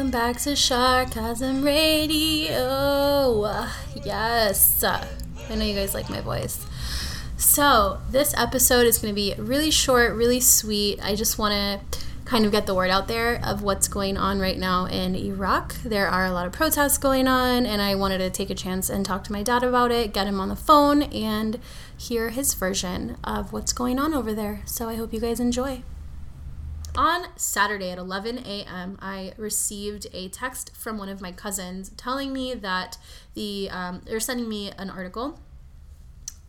Welcome back to Sharkasm Radio. Yes. I know you guys like my voice. So, this episode is going to be really short, really sweet. I just want to kind of get the word out there of what's going on right now in Iraq. There are a lot of protests going on, and I wanted to take a chance and talk to my dad about it, get him on the phone, and hear his version of what's going on over there. So I hope you guys enjoy. On Saturday at 11 a.m., I received a text from one of my cousins telling me that the um, they're sending me an article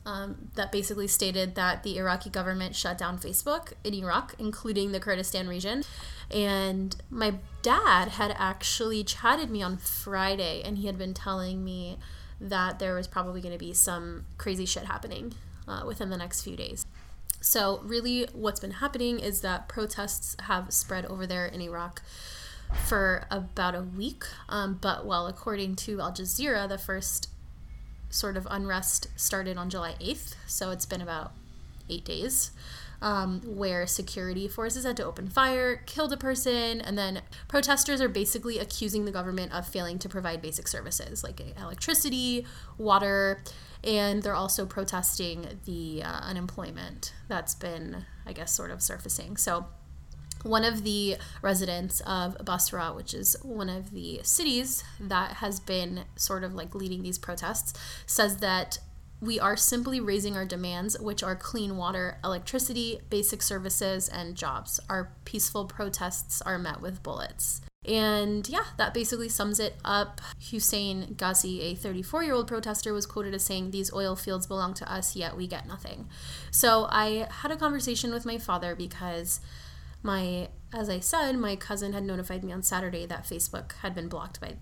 um, that basically stated that the Iraqi government shut down Facebook in Iraq, including the Kurdistan region. And my dad had actually chatted me on Friday, and he had been telling me that there was probably going to be some crazy shit happening uh, within the next few days. So, really, what's been happening is that protests have spread over there in Iraq for about a week. Um, but, well, according to Al Jazeera, the first sort of unrest started on July 8th, so it's been about eight days. Um, where security forces had to open fire, killed a person, and then protesters are basically accusing the government of failing to provide basic services like electricity, water, and they're also protesting the uh, unemployment that's been, I guess, sort of surfacing. So one of the residents of Basra, which is one of the cities that has been sort of like leading these protests, says that we are simply raising our demands, which are clean water, electricity, basic services, and jobs. Our peaceful protests are met with bullets. And yeah, that basically sums it up. Hussein Ghazi, a 34 year old protester, was quoted as saying, These oil fields belong to us, yet we get nothing. So I had a conversation with my father because my as I said, my cousin had notified me on Saturday that Facebook had been blocked by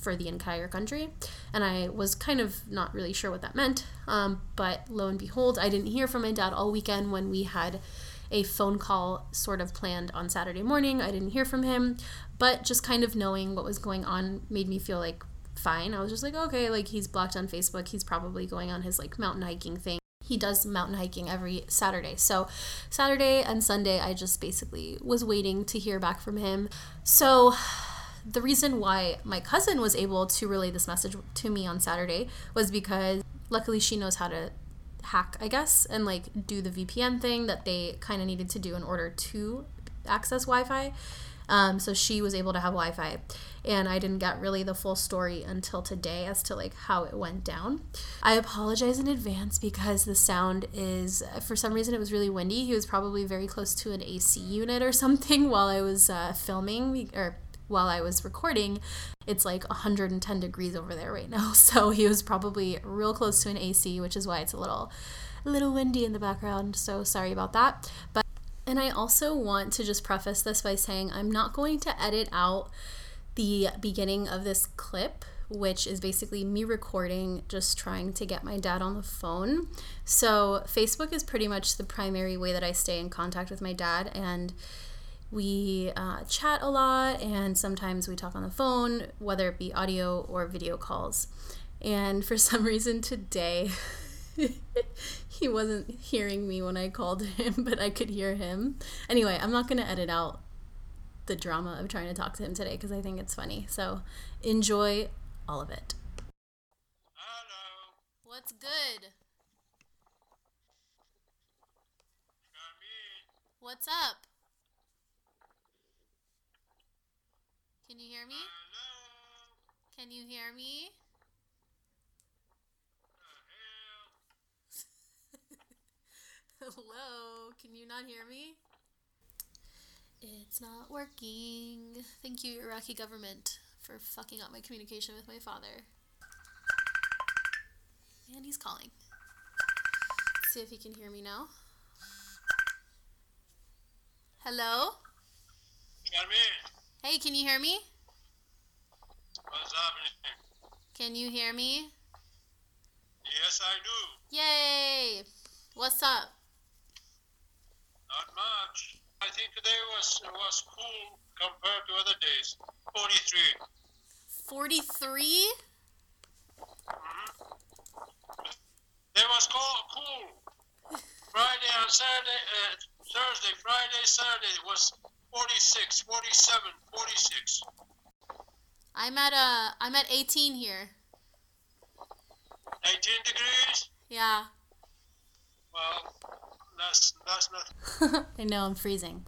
for the entire country, and I was kind of not really sure what that meant. Um, but lo and behold, I didn't hear from my dad all weekend when we had a phone call sort of planned on Saturday morning. I didn't hear from him, but just kind of knowing what was going on made me feel like fine. I was just like, okay, like he's blocked on Facebook. He's probably going on his like mountain hiking thing he does mountain hiking every Saturday. So, Saturday and Sunday, I just basically was waiting to hear back from him. So, the reason why my cousin was able to relay this message to me on Saturday was because luckily she knows how to hack, I guess, and like do the VPN thing that they kind of needed to do in order to access Wi Fi. Um, so she was able to have Wi Fi. And I didn't get really the full story until today as to like how it went down. I apologize in advance because the sound is, for some reason, it was really windy. He was probably very close to an AC unit or something while I was uh, filming or while I was recording, it's like 110 degrees over there right now. So he was probably real close to an AC, which is why it's a little a little windy in the background. So sorry about that. But and I also want to just preface this by saying I'm not going to edit out the beginning of this clip, which is basically me recording, just trying to get my dad on the phone. So, Facebook is pretty much the primary way that I stay in contact with my dad, and we uh, chat a lot, and sometimes we talk on the phone, whether it be audio or video calls. And for some reason today, he wasn't hearing me when I called him, but I could hear him. Anyway, I'm not going to edit out the drama of trying to talk to him today because I think it's funny. So enjoy all of it. Hello. What's good? What's up? Can you hear me? Hello. Can you hear me? Hello, can you not hear me? It's not working. Thank you, Iraqi government, for fucking up my communication with my father. And he's calling. Let's see if he can hear me now. Hello? Me? Hey, can you hear me? What's happening? Can you hear me? Yes, I do. Yay! What's up? Not much. I think today was was cool compared to other days. 43. 43? It was cool. cool. Friday and Saturday, uh, Thursday, Friday, Saturday was 46, 47, 46. I'm at uh I'm at 18 here. 18 degrees? Yeah. Well, that's that's not. I know I'm freezing.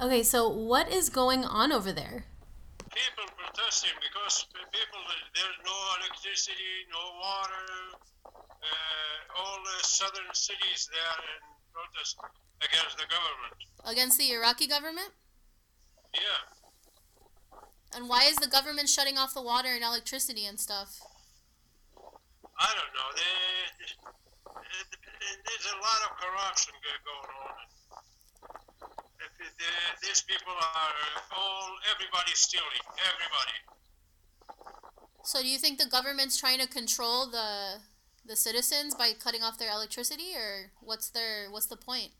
Okay, so what is going on over there? People protesting because people there's no electricity, no water. Uh, all the southern cities they are in protest against the government. Against the Iraqi government? Yeah. And why is the government shutting off the water and electricity and stuff? I don't know. They, there's a lot of corruption going on. If it- the- These people are all, everybody's stealing. Everybody. So do you think the government's trying to control the the citizens by cutting off their electricity or what's their what's the point?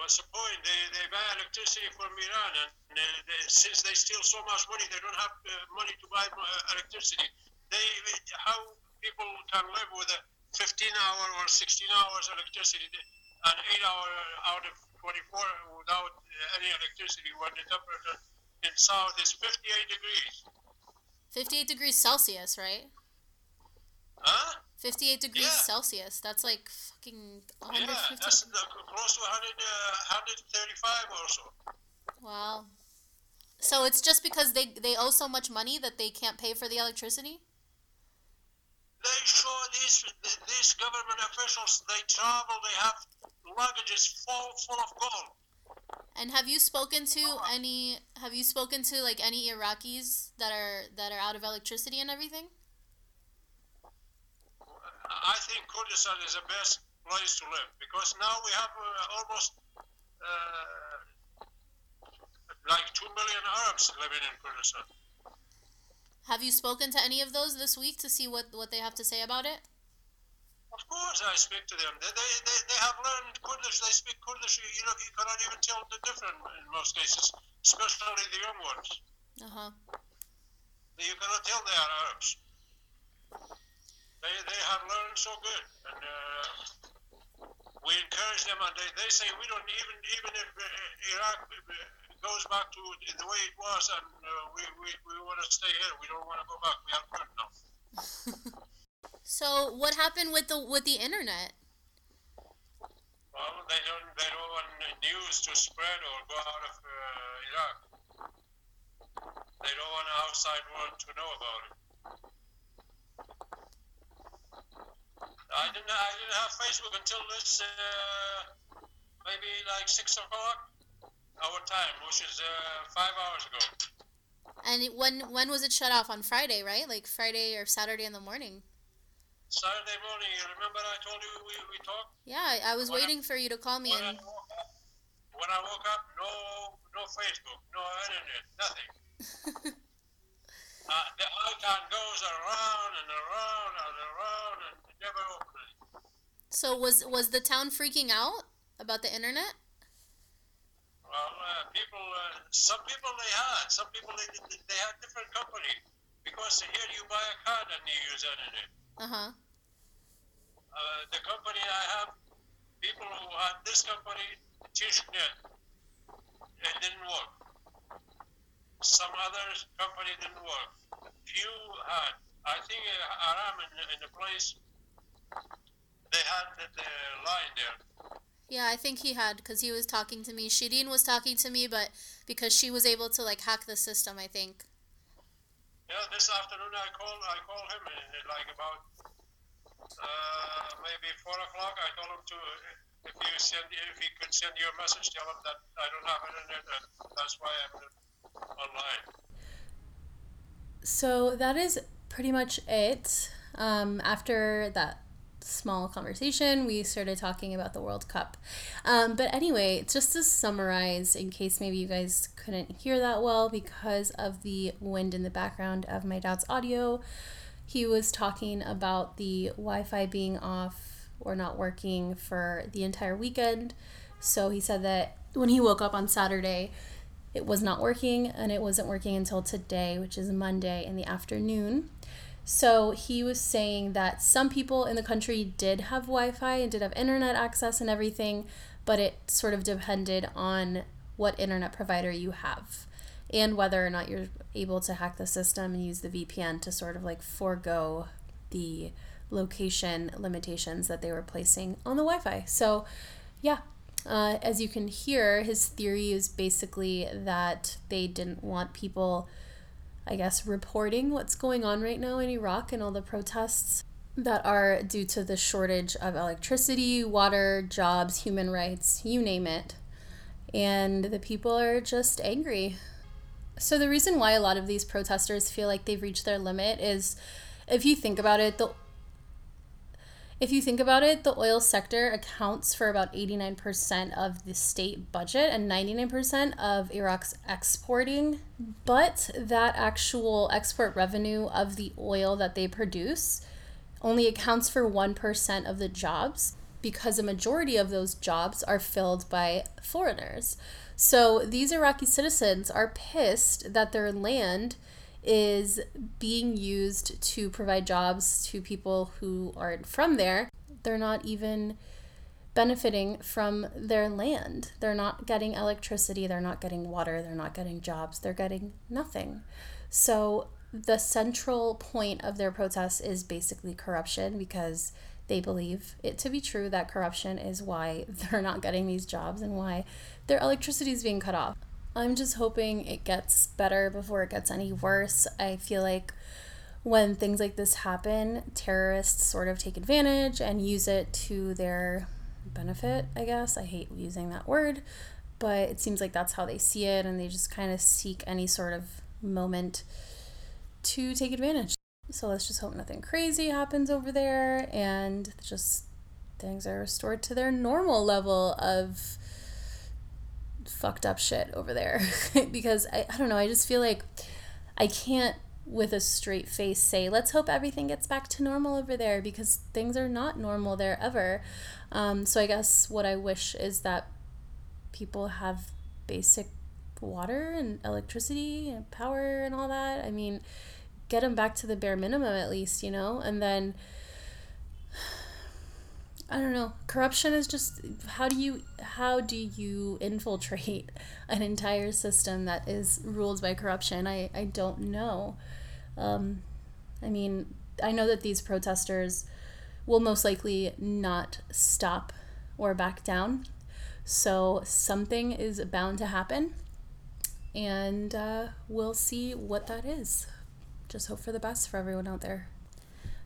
What's the point? They, they buy electricity from Iran, and they, they, since they steal so much money, they don't have uh, money to buy uh, electricity. They how people can live with a 15 hour or 16 hours electricity and 8 hour out of 24 without uh, any electricity when the temperature in south is 58 degrees. 58 degrees Celsius, right? Huh? 58 degrees Yeah. Celsius. That's like fucking Yeah, 150. that's uh, close to 100, uh, 135 or so. Wow. So it's just because they they owe so much money that they can't pay for the electricity? they show these these government officials they travel they have luggages full full of gold And have you spoken to any have you spoken to like any Iraqis that are that are out of electricity and everything? I think kurdistan is the best place to live because now we have uh, almost uh, like 2 million arabs living in kurdistan Have you spoken to any of those this week to see what what they have to say about it? of course i speak to them they, they, they, they have learned kurdish they speak kurdish you, you know you cannot even tell the difference in most cases especially the young ones Uh-huh. you cannot tell they are Arabs. They, they have learned so good, and uh, we encourage them, and they, they say we don't even even if uh, Iraq uh, goes back to the way it was, and uh, we, we, we want to stay here. We don't want to go back. We have learned now. So what happened with the with the internet? Well, they don't they don't want news to spread or go out of uh, Iraq. They don't want the outside world to know about it. I didn't I didn't have Facebook until this uh, maybe like six o'clock our time, which is uh, five hours ago. And it, when when was it shut off on Friday, right? Like Friday or Saturday in the morning? Saturday morning, you remember I told you we, we talked? Yeah, I, I was When I- waiting for you to call me When I, and woke up, when I woke up, no no Facebook, no internet, nothing. Uh, the icon goes around and around and around and never opens. So was was the town freaking out about the internet? Well, uh, people, uh, some people they had, some people they, they, they had different company because here you buy a card and you use internet. Uh-huh. Uh, the company I have, people who had this company, Tishnet, it didn't work. Some other company didn't work. Few had. I think uh, Aram in, in the place, they had the, the line there. Yeah, I think he had because he was talking to me. Shireen was talking to me, but because she was able to like hack the system, I think. Yeah, this afternoon I called. I called him and uh, like about uh, maybe four o'clock. I told him to uh, if you send if he could send you a message, tell him that I don't have internet and that's why I'm online. So that is pretty much it. Um, after that small conversation, we started talking about the World Cup. Um, but anyway, just to summarize, in case maybe you guys couldn't hear that well because of the wind in the background of my dad's audio, he was talking about the Wi Fi being off or not working for the entire weekend. So he said that when he woke up on Saturday, it was not working and it wasn't working until today, which is Monday in the afternoon. So he was saying that some people in the country did have Wi Fi and did have internet access and everything, but it sort of depended on what internet provider you have. and whether or not you're able to hack the system and use the VPN to sort of like forego the location limitations that they were placing on the Wi Fi. So, yeah, uh, as you can hear, his theory is basically that they didn't want people, I guess, reporting what's going on right now in Iraq and all the protests that are due to the shortage of electricity, water, jobs, human rights, you name it. And the people are just angry. So, the reason why a lot of these protesters feel like they've reached their limit is if you think about it, the if you think about it, the oil sector accounts for about 89% of the state budget and 99% of Iraq's exporting. But that actual export revenue of the oil that they produce only accounts for 1% of the jobs because a majority of those jobs are filled by foreigners. So these Iraqi citizens are pissed that their land is being used to provide jobs to people who aren't from there. They're not even benefiting from their land. They're not getting electricity, they're not getting water, they're not getting jobs, they're getting nothing. So the central point of their protests is basically corruption because they believe it to be true that corruption is why they're not getting these jobs and why their electricity is being cut off. I'm just hoping it gets better before it gets any worse. I feel like when things like this happen, terrorists sort of take advantage and use it to their benefit, I guess. I hate using that word, but it seems like that's how they see it and they just kind of seek any sort of moment to take advantage. So let's just hope nothing crazy happens over there and just things are restored to their normal level of fucked up shit over there because I, I don't know, I just feel like I can't with a straight face say, let's hope everything gets back to normal over there because things are not normal there ever. Um, so I guess what I wish is that people have basic water and electricity and power and all that. I mean, get them back to the bare minimum at least, you know? And then I don't know. Corruption is just how do you how do you infiltrate an entire system that is ruled by corruption? I I don't know. Um, I mean, I know that these protesters will most likely not stop or back down. So something is bound to happen, and uh, we'll see what that is. Just hope for the best for everyone out there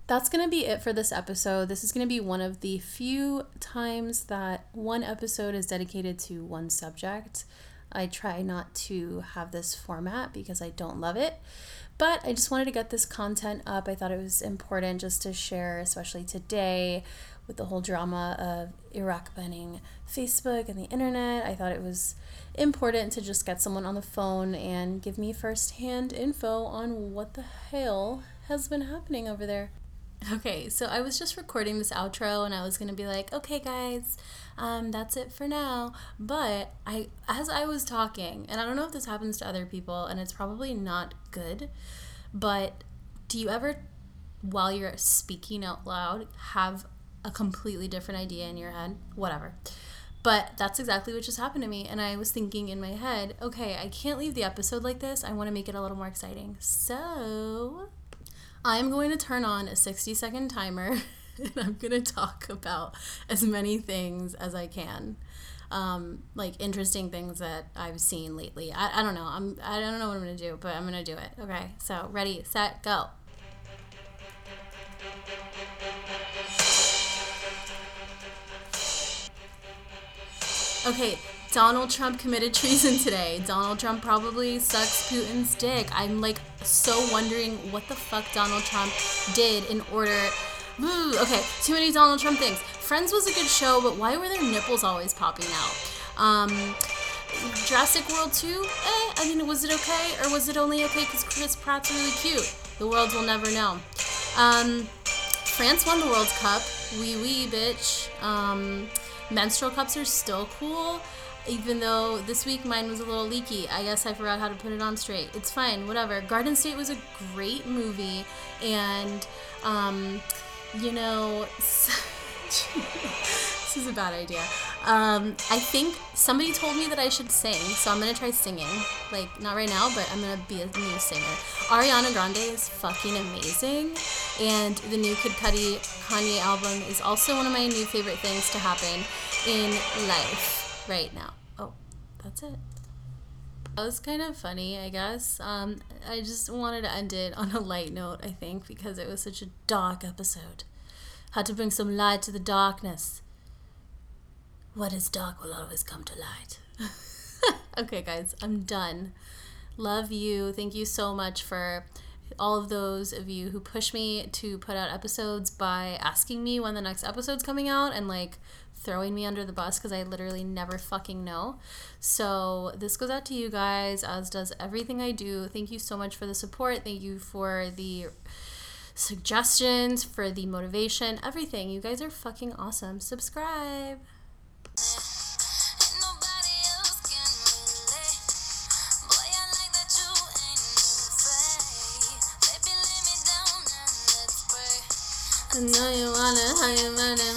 that's going to be it for this episode. This is going to be one of the few times that one episode is dedicated to one subject. I try not to have this format because I don't love it, but I just wanted to get this content up. I thought it was important just to share, especially today with the whole drama of Iraq banning Facebook and the internet. I thought it was important to just get someone on the phone and give me firsthand info on what the hell has been happening over there. Okay, so I was just recording this outro and I was gonna be like, okay, guys, um, that's it for now. But I, as I was talking, and I don't know if this happens to other people, and it's probably not good, but do you ever, while you're speaking out loud, have a completely different idea in your head? Whatever. But that's exactly what just happened to me. And I was thinking in my head, okay, I can't leave the episode like this. I want to make it a little more exciting. So I'm going to turn on a 60 second timer and I'm going to talk about as many things as I can. Um, like interesting things that I've seen lately. I, I don't know. I'm I don't know what I'm gonna do, but I'm gonna do it. Okay, so ready, set, go. Okay, Donald Trump committed treason today. Donald Trump probably sucks Putin's dick. I'm like so wondering what the fuck Donald Trump did in order. Ooh, okay, too many Donald Trump things. Friends was a good show, but why were their nipples always popping out? Um, Jurassic World 2? Eh, I mean, was it okay? Or was it only okay because Chris Pratt's really cute? The world will never know. Um, France won the World Cup. Wee wee, bitch. Um, menstrual cups are still cool even though this week mine was a little leaky. I guess I forgot how to put it on straight. It's fine, whatever. Garden State was a great movie, and, um, you know, this is a bad idea. Um, I think somebody told me that I should sing, so I'm gonna try singing. Like, not right now, but I'm gonna be a new singer. Ariana Grande is fucking amazing, and the new Kid Cudi Kanye album is also one of my new favorite things to happen in life right now. Oh, that's it. That was kind of funny, I guess. Um, I just wanted to end it on a light note, I think, because it was such a dark episode. Had to bring some light to the darkness. What is dark will always come to light. okay, guys, I'm done. Love you. Thank you so much for all of those of you who push me to put out episodes by asking me when the next episode's coming out and like throwing me under the bus because I literally never fucking know. So, this goes out to you guys, as does everything I do. Thank you so much for the support. Thank you for the suggestions, for the motivation, everything. You guys are fucking awesome. Subscribe. I know you wanna, how you running,